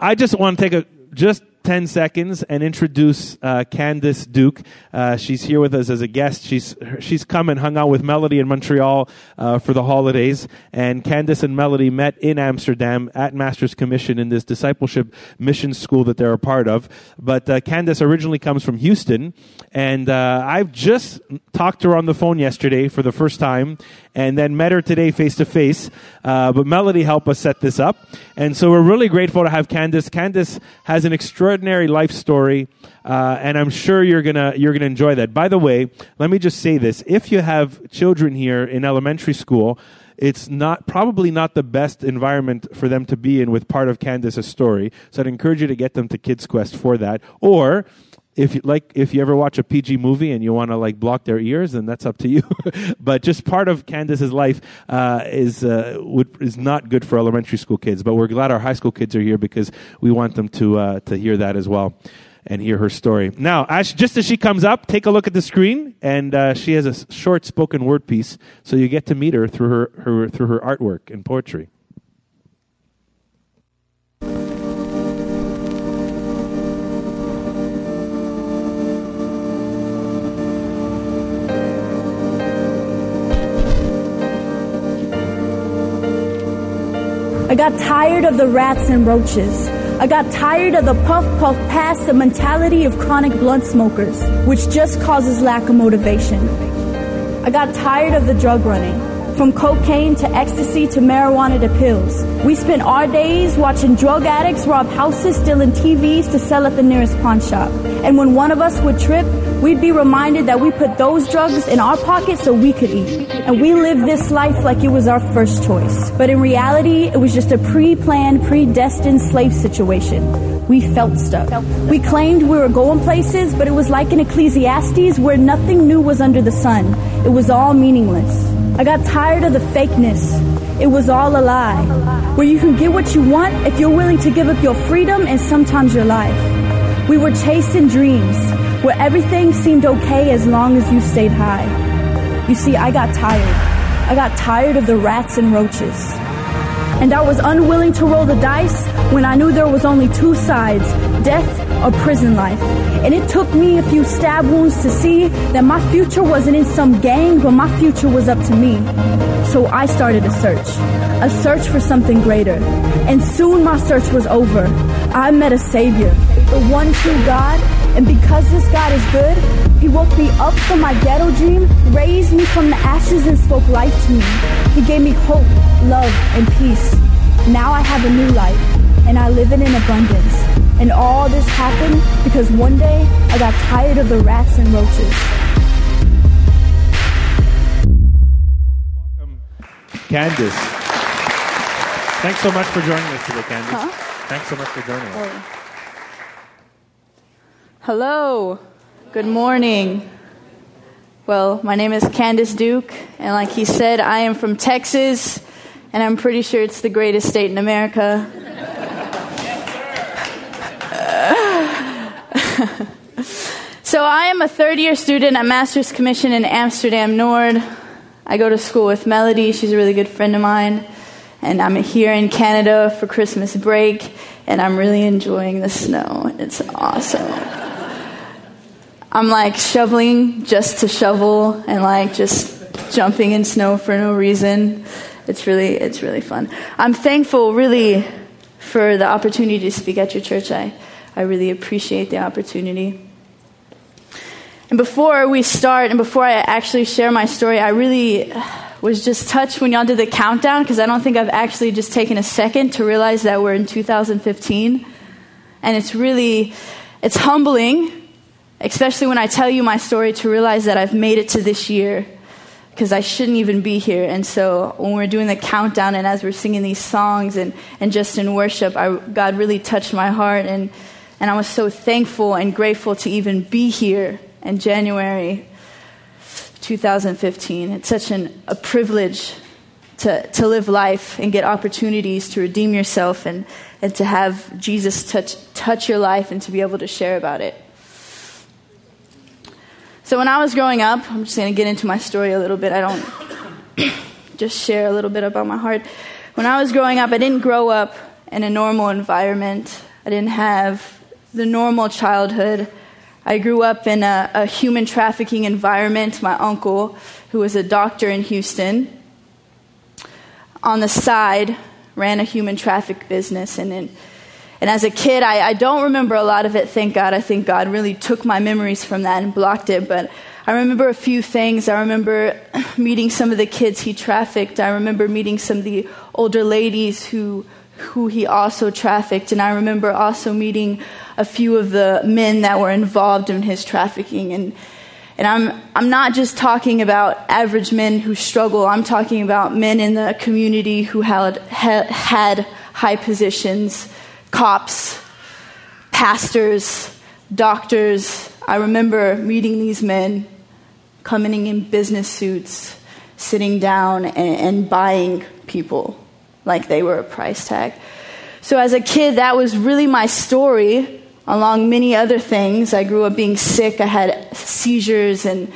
I just want to take a just 10 seconds and introduce uh, Candace Duke. Uh, she's here with us as a guest. She's, she's come and hung out with Melody in Montreal uh, for the holidays. And Candace and Melody met in Amsterdam at Master's Commission in this discipleship mission school that they're a part of. But uh, Candace originally comes from Houston. And uh, I've just talked to her on the phone yesterday for the first time and then met her today face to face. But Melody helped us set this up. And so we're really grateful to have Candace. Candace has an extraordinary extraordinary life story, uh, and I'm sure you're gonna you're gonna enjoy that. By the way, let me just say this: if you have children here in elementary school, it's not probably not the best environment for them to be in with part of Candace's story. So I'd encourage you to get them to Kids Quest for that, or if you like if you ever watch a PG movie and you want to like block their ears, then that's up to you. but just part of Candace's life uh, is uh, would, is not good for elementary school kids. But we're glad our high school kids are here because we want them to uh, to hear that as well and hear her story. Now, as, just as she comes up, take a look at the screen, and uh, she has a short spoken word piece, so you get to meet her through her, her through her artwork and poetry. I got tired of the rats and roaches. I got tired of the puff puff pass the mentality of chronic blunt smokers, which just causes lack of motivation. I got tired of the drug running. From cocaine to ecstasy to marijuana to pills. We spent our days watching drug addicts rob houses, stealing TVs to sell at the nearest pawn shop. And when one of us would trip, we'd be reminded that we put those drugs in our pocket so we could eat. And we lived this life like it was our first choice. But in reality, it was just a pre planned, predestined slave situation. We felt stuck. We claimed we were going places, but it was like in Ecclesiastes where nothing new was under the sun. It was all meaningless. I got tired of the fakeness. It was all a lie. Where you can get what you want if you're willing to give up your freedom and sometimes your life. We were chasing dreams where everything seemed okay as long as you stayed high. You see, I got tired. I got tired of the rats and roaches. And I was unwilling to roll the dice when I knew there was only two sides death or prison life. And it took me a few stab wounds to see that my future wasn't in some gang, but my future was up to me. So I started a search, a search for something greater. And soon my search was over. I met a savior, the one true God. And because this God is good, He woke me up from my ghetto dream, raised me from the ashes, and spoke life to me. He gave me hope, love, and peace. Now I have a new life, and I live it in abundance. And all this happened because one day I got tired of the rats and roaches. Welcome, Candace. Thanks so much for joining us today, Candace. Huh? Thanks so much for joining us. Oh. Hello. Good morning. Well, my name is Candace Duke, and like he said, I am from Texas, and I'm pretty sure it's the greatest state in America. so, I am a third year student at Master's Commission in Amsterdam Nord. I go to school with Melody, she's a really good friend of mine, and I'm here in Canada for Christmas break, and I'm really enjoying the snow. It's awesome. I'm like shoveling just to shovel and like just jumping in snow for no reason. It's really it's really fun. I'm thankful really for the opportunity to speak at your church. I I really appreciate the opportunity. And before we start and before I actually share my story, I really was just touched when y'all did the countdown because I don't think I've actually just taken a second to realize that we're in 2015. And it's really it's humbling especially when I tell you my story, to realize that I've made it to this year because I shouldn't even be here. And so when we're doing the countdown and as we're singing these songs and, and just in worship, I, God really touched my heart. And, and I was so thankful and grateful to even be here in January 2015. It's such an, a privilege to, to live life and get opportunities to redeem yourself and, and to have Jesus touch, touch your life and to be able to share about it. So when I was growing up, I'm just going to get into my story a little bit. I don't just share a little bit about my heart. When I was growing up, I didn't grow up in a normal environment. I didn't have the normal childhood. I grew up in a, a human trafficking environment. My uncle, who was a doctor in Houston, on the side ran a human traffic business. And, and, and as a kid, I, I don't remember a lot of it, thank God. I think God really took my memories from that and blocked it. But I remember a few things. I remember meeting some of the kids he trafficked. I remember meeting some of the older ladies who, who he also trafficked. And I remember also meeting a few of the men that were involved in his trafficking. And and I'm, I'm not just talking about average men who struggle, I'm talking about men in the community who had, had high positions, cops, pastors, doctors. I remember meeting these men coming in business suits, sitting down and, and buying people like they were a price tag. So as a kid, that was really my story along many other things. I grew up being sick, I had seizures, and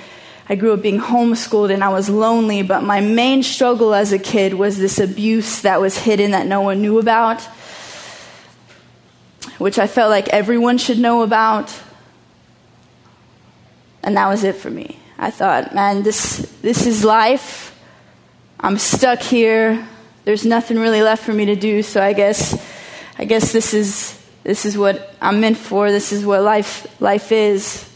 I grew up being homeschooled, and I was lonely. But my main struggle as a kid was this abuse that was hidden that no one knew about, which I felt like everyone should know about. And that was it for me. I thought, man, this, this is life. I'm stuck here. There's nothing really left for me to do, so I guess, I guess this is this is what I'm meant for. This is what life, life is.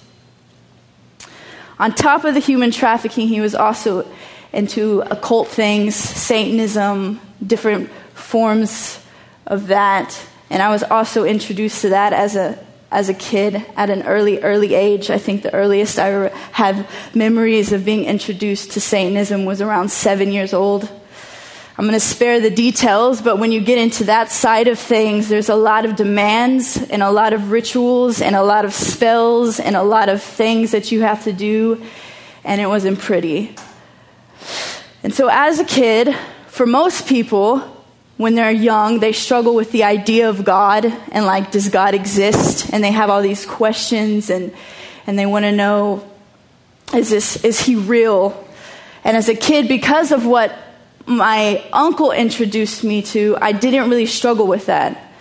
On top of the human trafficking, he was also into occult things, Satanism, different forms of that. And I was also introduced to that as a, as a kid at an early, early age. I think the earliest I have memories of being introduced to Satanism was around seven years old. I'm going to spare the details, but when you get into that side of things, there's a lot of demands and a lot of rituals and a lot of spells and a lot of things that you have to do, and it wasn't pretty. And so, as a kid, for most people, when they're young, they struggle with the idea of God and, like, does God exist? And they have all these questions and, and they want to know, is, this, is he real? And as a kid, because of what my uncle introduced me to, I didn't really struggle with that.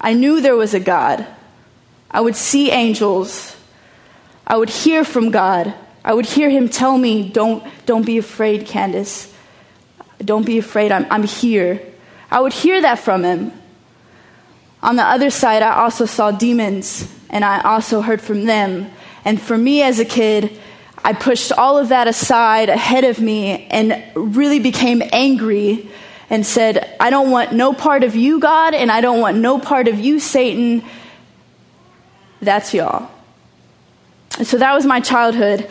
I knew there was a God. I would see angels. I would hear from God. I would hear him tell me, Don't, don't be afraid, Candace. Don't be afraid, I'm, I'm here. I would hear that from him. On the other side, I also saw demons, and I also heard from them. And for me as a kid, I pushed all of that aside ahead of me and really became angry and said, I don't want no part of you, God, and I don't want no part of you, Satan. That's y'all. And so that was my childhood,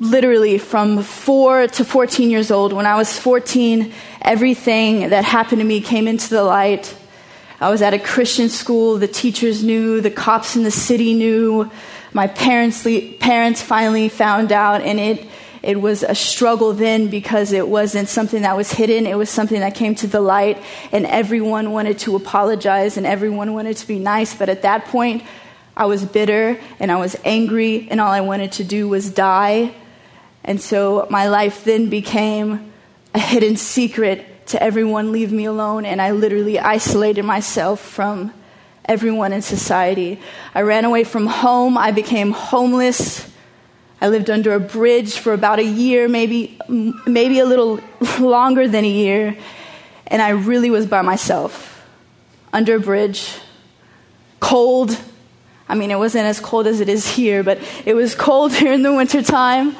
literally from 4 to 14 years old. When I was 14, everything that happened to me came into the light. I was at a Christian school. The teachers knew, the cops in the city knew my parents, parents finally found out, and it, it was a struggle then because it wasn't something that was hidden. It was something that came to the light, and everyone wanted to apologize and everyone wanted to be nice. But at that point, I was bitter and I was angry, and all I wanted to do was die. And so my life then became a hidden secret to everyone leave me alone, and I literally isolated myself from everyone in society. I ran away from home. I became homeless. I lived under a bridge for about a year, maybe, maybe a little longer than a year. And I really was by myself under a bridge, cold. I mean, it wasn't as cold as it is here, but it was cold here in the wintertime.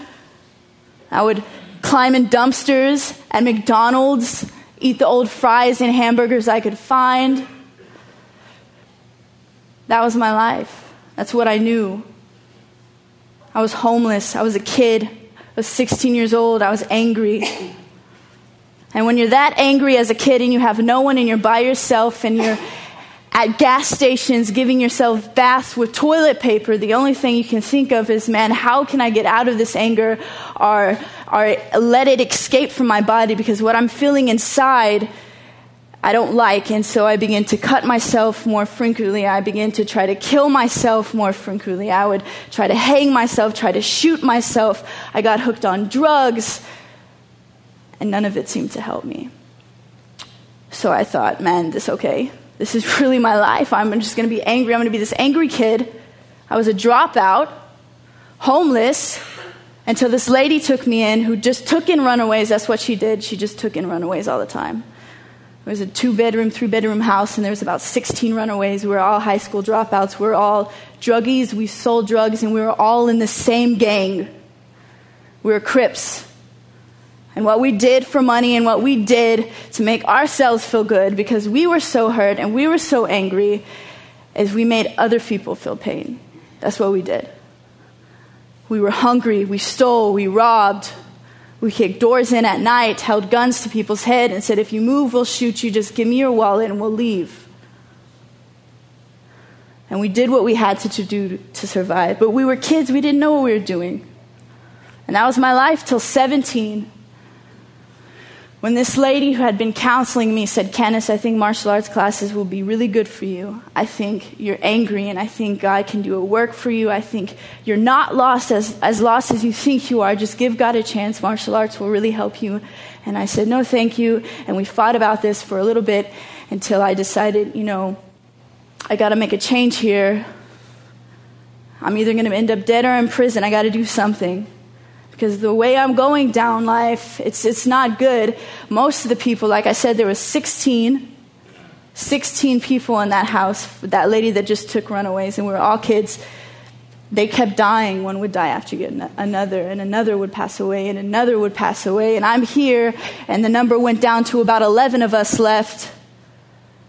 I would climb in dumpsters at McDonald's, eat the old fries and hamburgers I could find. That was my life. That's what I knew. I was homeless. I was a kid. I was 16 years old. I was angry. And when you're that angry as a kid and you have no one and you're by yourself and you're at gas stations giving yourself baths with toilet paper, the only thing you can think of is, man, how can I get out of this anger or, or let it escape from my body? Because what I'm feeling inside I don't like, and so I begin to cut myself more frequently. I begin to try to kill myself more frequently. I would try to hang myself, try to shoot myself. I got hooked on drugs, and none of it seemed to help me. So I thought, man, this okay. this is really my life. I'm just going to be angry. I'm going to be this angry kid. I was a dropout, homeless, until this lady took me in who just took in runaways. That's what she did. She just took in runaways all the time. It was a two bedroom, three bedroom house, and there was about 16 runaways. We were all high school dropouts. We were all druggies. We sold drugs, and we were all in the same gang. We were Crips. And what we did for money and what we did to make ourselves feel good because we were so hurt and we were so angry is we made other people feel pain. That's what we did. We were hungry, we stole, we robbed, we kicked doors in at night, held guns to people's head, and said, If you move, we'll shoot you. Just give me your wallet and we'll leave. And we did what we had to, do to survive. But we were kids, we didn't know what we were doing. And that was my life till 17 when this lady who had been counseling me said, Candace, I think martial arts classes will be really good for you. I think you're angry and I think God can do a work for you. I think you're not lost as, as lost as you think you are. Just give God a chance. Martial arts will really help you. And I said, no, thank you. And we fought about this for a little bit until I decided, you know, I got to make a change here. I'm either going to end up dead or in prison. I got to do something because the way I'm going down life, it's, it's not good. Most of the people, like I said, there was 16, 16 people in that house, that lady that just took runaways, and we were all kids. They kept dying. One would die after another, and another would pass away, and another would pass away. And I'm here, and the number went down to about 11 of us left.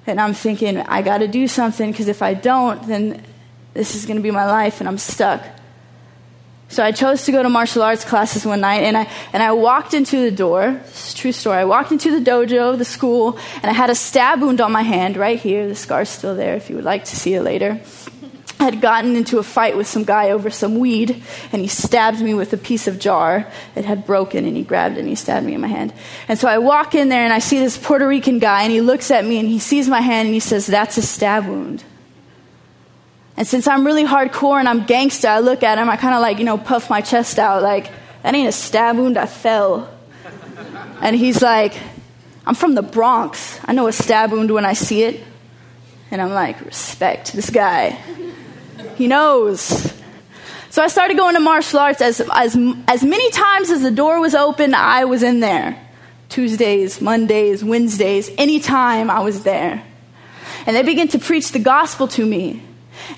And I'm thinking, I got to do something, because if I don't, then this is going to be my life, and I'm stuck. So I chose to go to martial arts classes one night, and I, and I walked into the door. It's a true story. I walked into the dojo, the school, and I had a stab wound on my hand right here. The scar's still there if you would like to see it later. I had gotten into a fight with some guy over some weed, and he stabbed me with a piece of jar. It had broken, and he grabbed it and he stabbed me in my hand. And so I walk in there, and I see this Puerto Rican guy, and he looks at me, and he sees my hand, and he says, That's a stab wound. And since I'm really hardcore and I'm gangster, I look at him, I kind of like, you know, puff my chest out, like, that ain't a stab wound, I fell. And he's like, I'm from the Bronx. I know a stab wound when I see it. And I'm like, respect this guy. He knows. So I started going to martial arts as, as, as many times as the door was open, I was in there. Tuesdays, Mondays, Wednesdays, anytime I was there. And they began to preach the gospel to me.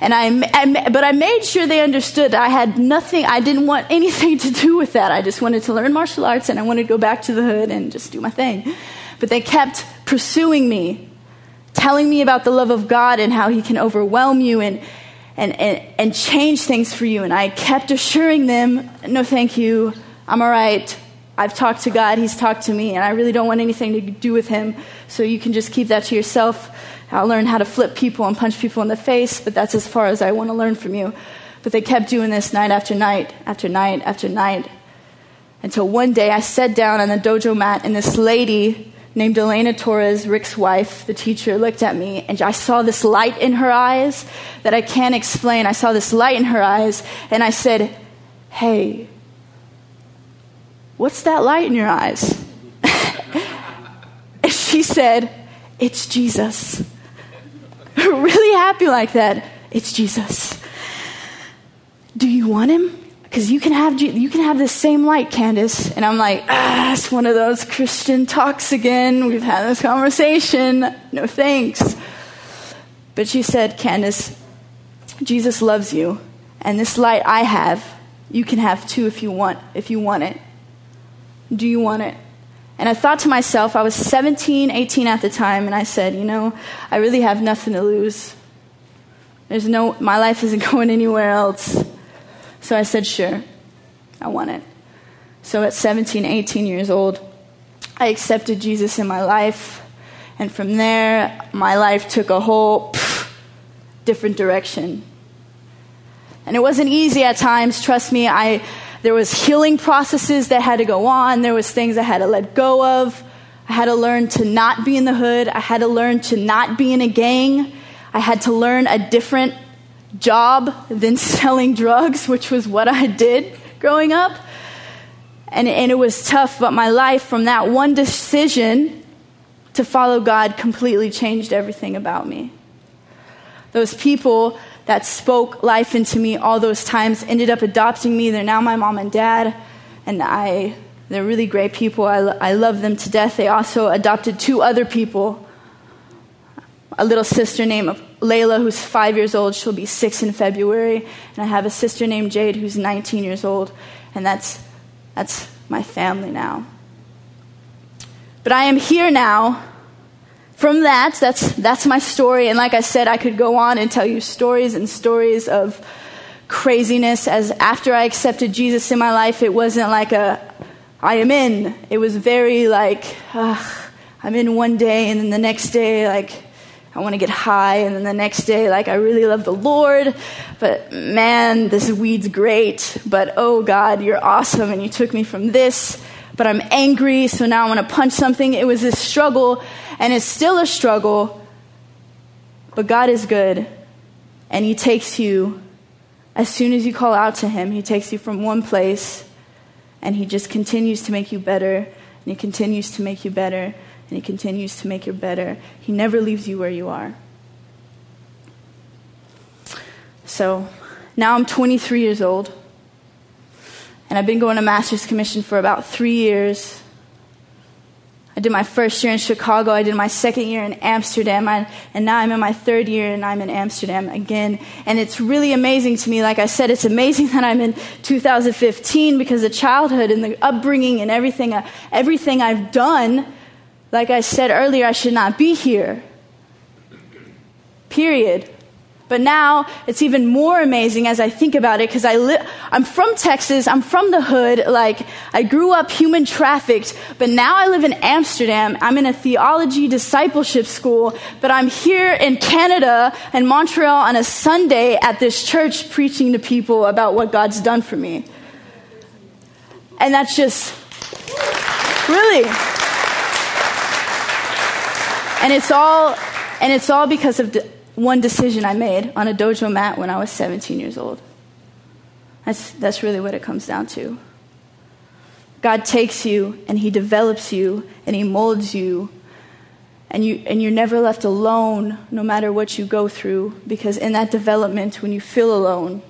And I, I, but I made sure they understood I had nothing, I didn't want anything to do with that. I just wanted to learn martial arts and I wanted to go back to the hood and just do my thing. But they kept pursuing me, telling me about the love of God and how He can overwhelm you and, and, and, and change things for you. And I kept assuring them, no, thank you, I'm all right. I've talked to God, He's talked to me, and I really don't want anything to do with Him. So you can just keep that to yourself. I'll learn how to flip people and punch people in the face, but that's as far as I want to learn from you. But they kept doing this night after night, after night, after night. Until one day I sat down on the dojo mat, and this lady named Elena Torres, Rick's wife, the teacher, looked at me, and I saw this light in her eyes that I can't explain. I saw this light in her eyes, and I said, Hey, what's that light in your eyes? and she said, It's Jesus. really happy like that. It's Jesus. Do you want him? Because you can have you can have the same light, Candace. And I'm like, ah, it's one of those Christian talks again. We've had this conversation. No thanks. But she said, Candace, Jesus loves you, and this light I have, you can have too if you want if you want it. Do you want it? And I thought to myself, I was 17, 18 at the time, and I said, you know, I really have nothing to lose. There's no, my life isn't going anywhere else. So I said, sure, I want it. So at 17, 18 years old, I accepted Jesus in my life. And from there, my life took a whole pff, different direction. And it wasn't easy at times, trust me. I, there was healing processes that had to go on. There was things I had to let go of. I had to learn to not be in the hood. I had to learn to not be in a gang. I had to learn a different job than selling drugs, which was what I did growing up. And, and it was tough, but my life from that one decision to follow God completely changed everything about me. Those people that spoke life into me all those times ended up adopting me. They're now my mom and dad, and I, they're really great people. I, I love them to death. They also adopted two other people a little sister named Layla, who's five years old. She'll be six in February. And I have a sister named Jade, who's 19 years old. And that's, that's my family now. But I am here now from that, that's, that's my story. And like I said, I could go on and tell you stories and stories of craziness. As after I accepted Jesus in my life, it wasn't like a, I am in. It was very like, I'm in one day, and then the next day, like, I want to get high, and then the next day, like, I really love the Lord, but man, this weed's great, but oh God, you're awesome, and you took me from this, but I'm angry, so now I want to punch something. It was this struggle and it's still a struggle, but God is good. And He takes you, as soon as you call out to Him, He takes you from one place and He just continues to make you better. And He continues to make you better. And He continues to make you better. He never leaves you where you are. So now I'm 23 years old. And I've been going to Master's Commission for about three years. I did my first year in Chicago. I did my second year in Amsterdam. I, and now I'm in my third year and I'm in Amsterdam again. And it's really amazing to me. Like I said, it's amazing that I'm in 2015 because the childhood and the upbringing and everything, uh, everything I've done, like I said earlier, I should not be here. Period. But now it's even more amazing as I think about it because I li- I'm from Texas, I'm from the hood, like I grew up human trafficked, but now I live in Amsterdam. I'm in a theology discipleship school, but I'm here in Canada and Montreal on a Sunday at this church preaching to people about what God's done for me. And that's just really. And it's all and it's all because of one decision I made on a dojo mat when I was 17 years old. That's, that's really what it comes down to. God takes you and He develops you and He molds you, and, you, and you're never left alone no matter what you go through, because in that development, when you feel alone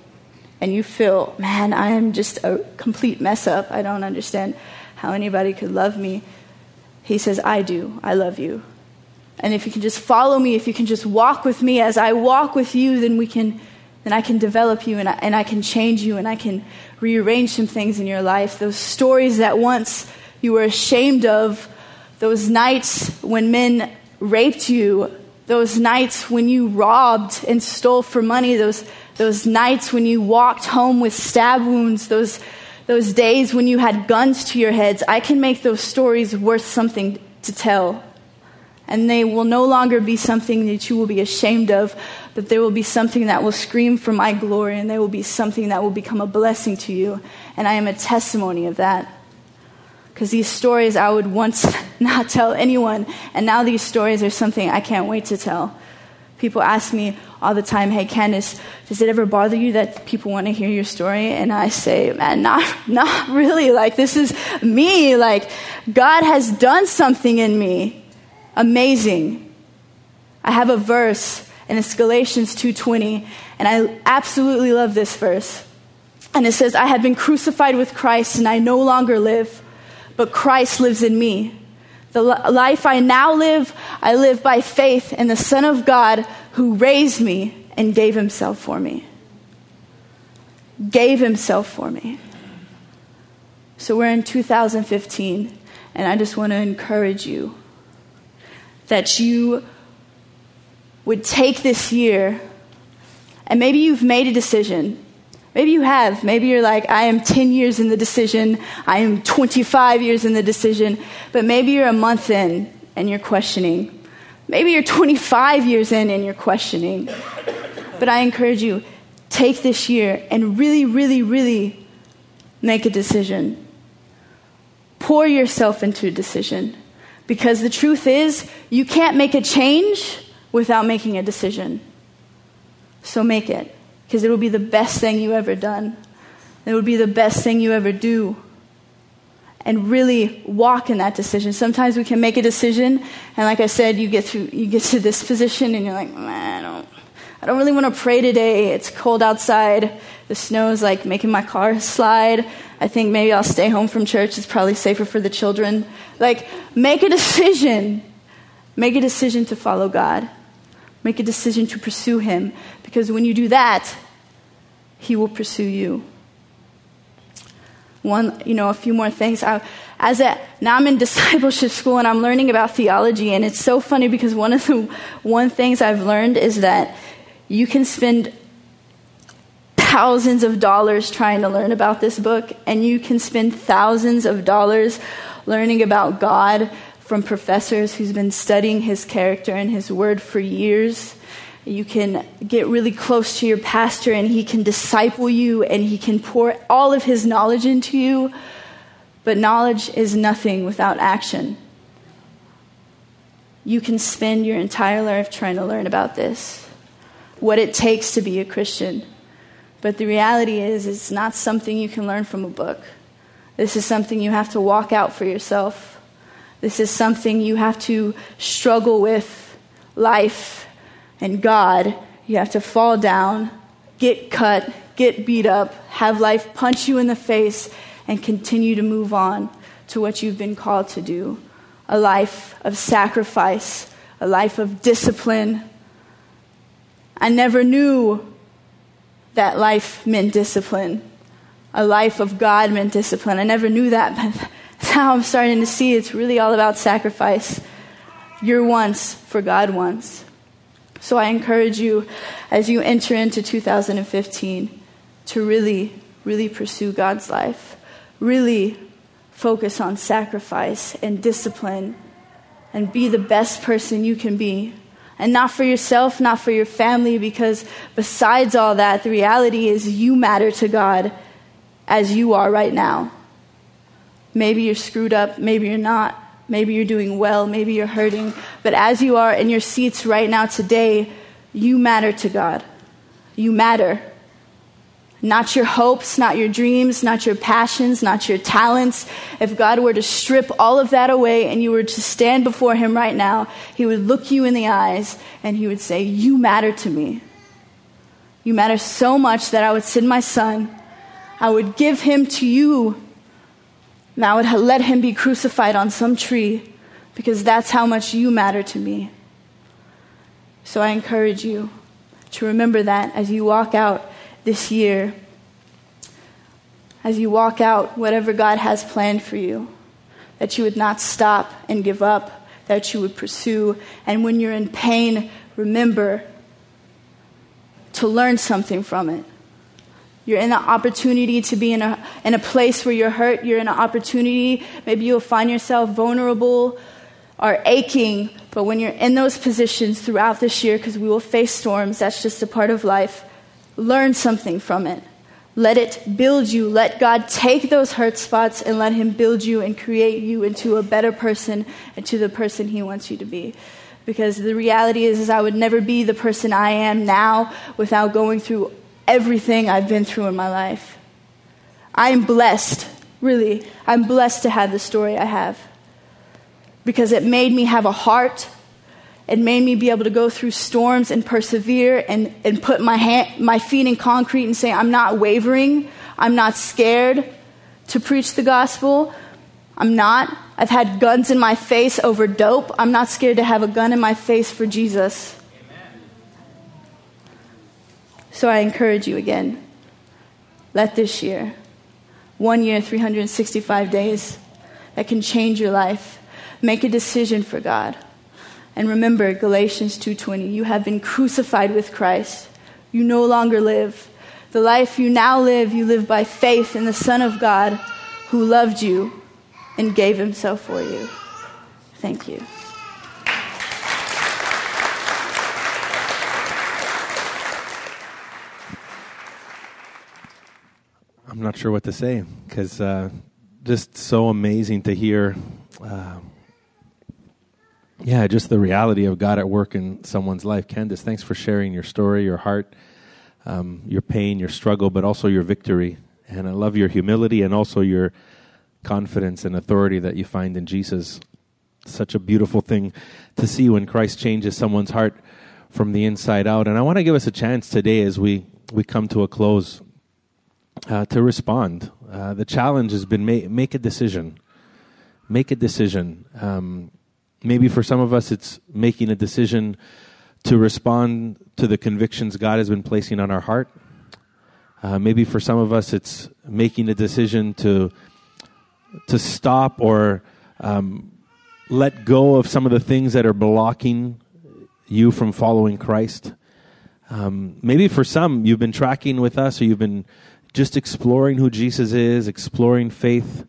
and you feel, man, I am just a complete mess up, I don't understand how anybody could love me, He says, I do, I love you. And if you can just follow me, if you can just walk with me as I walk with you, then we can then I can develop you and I, and I can change you and I can rearrange some things in your life. Those stories that once you were ashamed of, those nights when men raped you, those nights when you robbed and stole for money, those, those nights when you walked home with stab wounds, those, those days when you had guns to your heads, I can make those stories worth something to tell and they will no longer be something that you will be ashamed of, but they will be something that will scream for my glory, and they will be something that will become a blessing to you. And I am a testimony of that. Because these stories I would once not tell anyone, and now these stories are something I can't wait to tell. People ask me all the time, hey, Candace, does it ever bother you that people want to hear your story? And I say, man, not, not really. Like, this is me. Like, God has done something in me amazing. I have a verse and it's Galatians 2:20 and I absolutely love this verse. And it says, "I have been crucified with Christ and I no longer live, but Christ lives in me. The life I now live, I live by faith in the Son of God who raised me and gave himself for me." Gave himself for me. So we're in 2015 and I just want to encourage you that you would take this year and maybe you've made a decision. Maybe you have. Maybe you're like, I am 10 years in the decision. I am 25 years in the decision. But maybe you're a month in and you're questioning. Maybe you're 25 years in and you're questioning. But I encourage you, take this year and really, really, really make a decision. Pour yourself into a decision. Because the truth is, you can't make a change without making a decision. So make it, because it will be the best thing you ever done. It will be the best thing you ever do. and really walk in that decision. Sometimes we can make a decision, and like I said, you get to you get to this position, and you're like, man, I don't, really want to pray today. It's cold outside. The snow's like making my car slide. I think maybe I'll stay home from church. It's probably safer for the children. Like, make a decision. Make a decision to follow God. Make a decision to pursue Him. Because when you do that, He will pursue you one, you know, a few more things. I, as a, now I'm in discipleship school and I'm learning about theology, and it's so funny because one of the one things I've learned is that you can spend thousands of dollars trying to learn about this book, and you can spend thousands of dollars learning about God from professors who's been studying his character and his word for years. You can get really close to your pastor and he can disciple you and he can pour all of his knowledge into you. But knowledge is nothing without action. You can spend your entire life trying to learn about this, what it takes to be a Christian. But the reality is, it's not something you can learn from a book. This is something you have to walk out for yourself. This is something you have to struggle with life and God, you have to fall down, get cut, get beat up, have life punch you in the face, and continue to move on to what you've been called to do a life of sacrifice, a life of discipline. I never knew that life meant discipline. A life of God meant discipline. I never knew that, but now I'm starting to see it's really all about sacrifice. Your wants for God wants. So I encourage you as you enter into 2015 to really, really pursue God's life, really focus on sacrifice and discipline, and be the best person you can be. And not for yourself, not for your family, because besides all that, the reality is you matter to God as you are right now. Maybe you're screwed up, maybe you're not. Maybe you're doing well, maybe you're hurting. But as you are in your seats right now today, you matter to God. You matter. Not your hopes, not your dreams, not your passions, not your talents. If God were to strip all of that away and you were to stand before Him right now, He would look you in the eyes and He would say, You matter to me. You matter so much that I would send my son. I would give him to you and I would let him be crucified on some tree because that's how much you matter to me. So I encourage you to remember that as you walk out this year, as you walk out whatever God has planned for you, that you would not stop and give up, that you would pursue. And when you're in pain, remember to learn something from it. You're in an opportunity to be in a, in a place where you're hurt. You're in an opportunity, maybe you'll find yourself vulnerable or aching. But when you're in those positions throughout this year, because we will face storms, that's just a part of life, learn something from it. Let it build you. Let God take those hurt spots and let Him build you and create you into a better person and to the person He wants you to be because the reality is, is I would never be the person I am now without going through everything I've been through in my life. I am blessed, really. I'm blessed to have the story I have because it made me have a heart. It made me be able to go through storms and persevere and, and put my, hand, my feet in concrete and say, I'm not wavering. I'm not scared to preach the gospel. I'm not. I've had guns in my face over dope. I'm not scared to have a gun in my face for Jesus. Amen. So I encourage you again let this year, one year, 365 days, that can change your life, make a decision for God. And remember Galatians 2:20, you have been crucified with Christ. You no longer live. The life you now live, you live by faith in the Son of God who loved you and gave himself for you. Thank you. I'm not sure what to say because uh, just so amazing to hear. Uh, yeah, just the reality of God at work in someone's life. Candace, thanks for sharing your story, your heart, um, your pain, your struggle, but also your victory. And I love your humility and also your confidence and authority that you find in Jesus. Such a beautiful thing to see when Christ changes someone's heart from the inside out. And I want to give us a chance today as we, we come to a close uh, to respond. Uh, the challenge has been make, make a decision. Make a decision. Um, maybe for some of us, it's making a decision to respond to the convictions God has been placing on our heart. Uh, maybe for some of us, it's making a decision to to stop or um, let go of some of the things that are blocking you from following Christ. Um, maybe for some, you've been tracking with us, or you've been just exploring who Jesus is, exploring faith,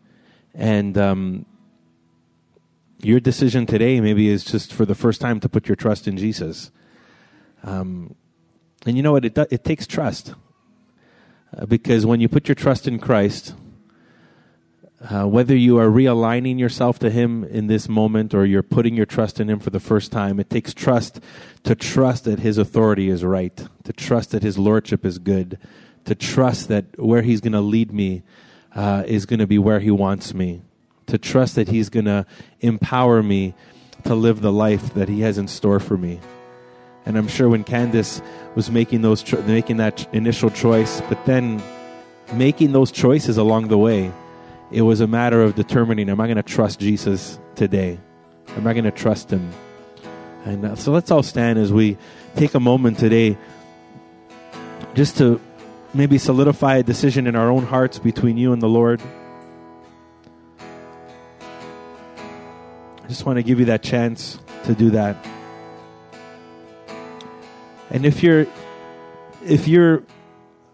and um, your decision today maybe is just for the first time to put your trust in Jesus. Um, and you know what? It, it takes trust. Uh, because when you put your trust in Christ, uh, whether you are realigning yourself to Him in this moment or you're putting your trust in Him for the first time, it takes trust to trust that His authority is right, to trust that His Lordship is good, to trust that where He's going to lead me uh, is going to be where He wants me, to trust that He's going to empower me to live the life that He has in store for me. And I'm sure when Candace was making those cho- making that initial choice, but then making those choices along the way, it was a matter of determining: Am I going to trust Jesus today? Am I going to trust Him? And uh, so let's all stand as we take a moment today, just to maybe solidify a decision in our own hearts between you and the Lord. Just want to give you that chance to do that. And if you're if you're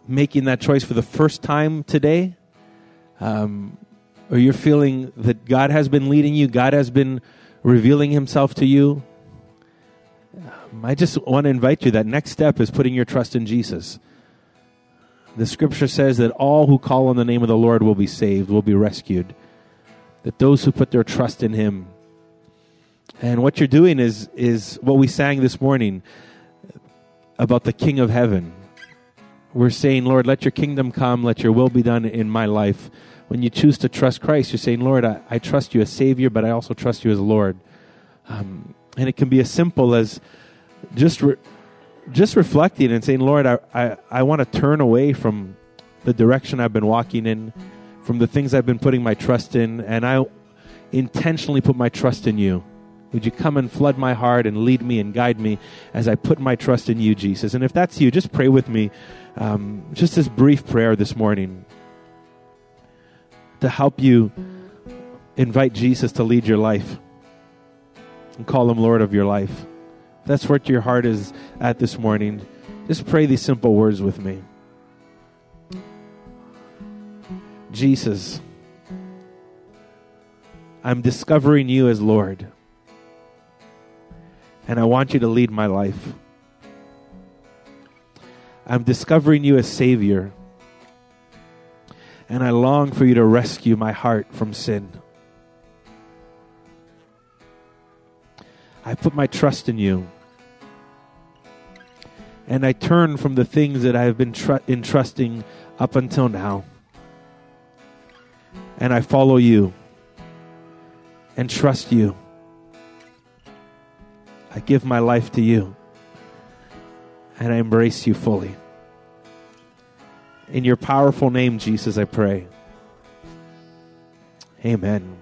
making that choice for the first time today, um, or you're feeling that God has been leading you, God has been revealing Himself to you, um, I just want to invite you. That next step is putting your trust in Jesus. The Scripture says that all who call on the name of the Lord will be saved, will be rescued. That those who put their trust in Him. And what you're doing is is what we sang this morning about the King of Heaven. We're saying, Lord, let your kingdom come, let your will be done in my life. When you choose to trust Christ, you're saying, Lord, I, I trust you as Savior, but I also trust you as Lord. Um, and it can be as simple as just re- just reflecting and saying, Lord, I, I, I want to turn away from the direction I've been walking in, from the things I've been putting my trust in, and I intentionally put my trust in you. Would you come and flood my heart and lead me and guide me as I put my trust in you, Jesus? And if that's you, just pray with me. Um, just this brief prayer this morning to help you invite Jesus to lead your life and call him Lord of your life. If that's what your heart is at this morning. Just pray these simple words with me. Jesus, I'm discovering you as Lord and I want you to lead my life. I'm discovering you as Savior, and I long for you to rescue my heart from sin. I put my trust in you, and I turn from the things that I have been tr- entrusting up until now, and I follow you and trust you. I give my life to you and I embrace you fully. In your powerful name, Jesus, I pray. Amen.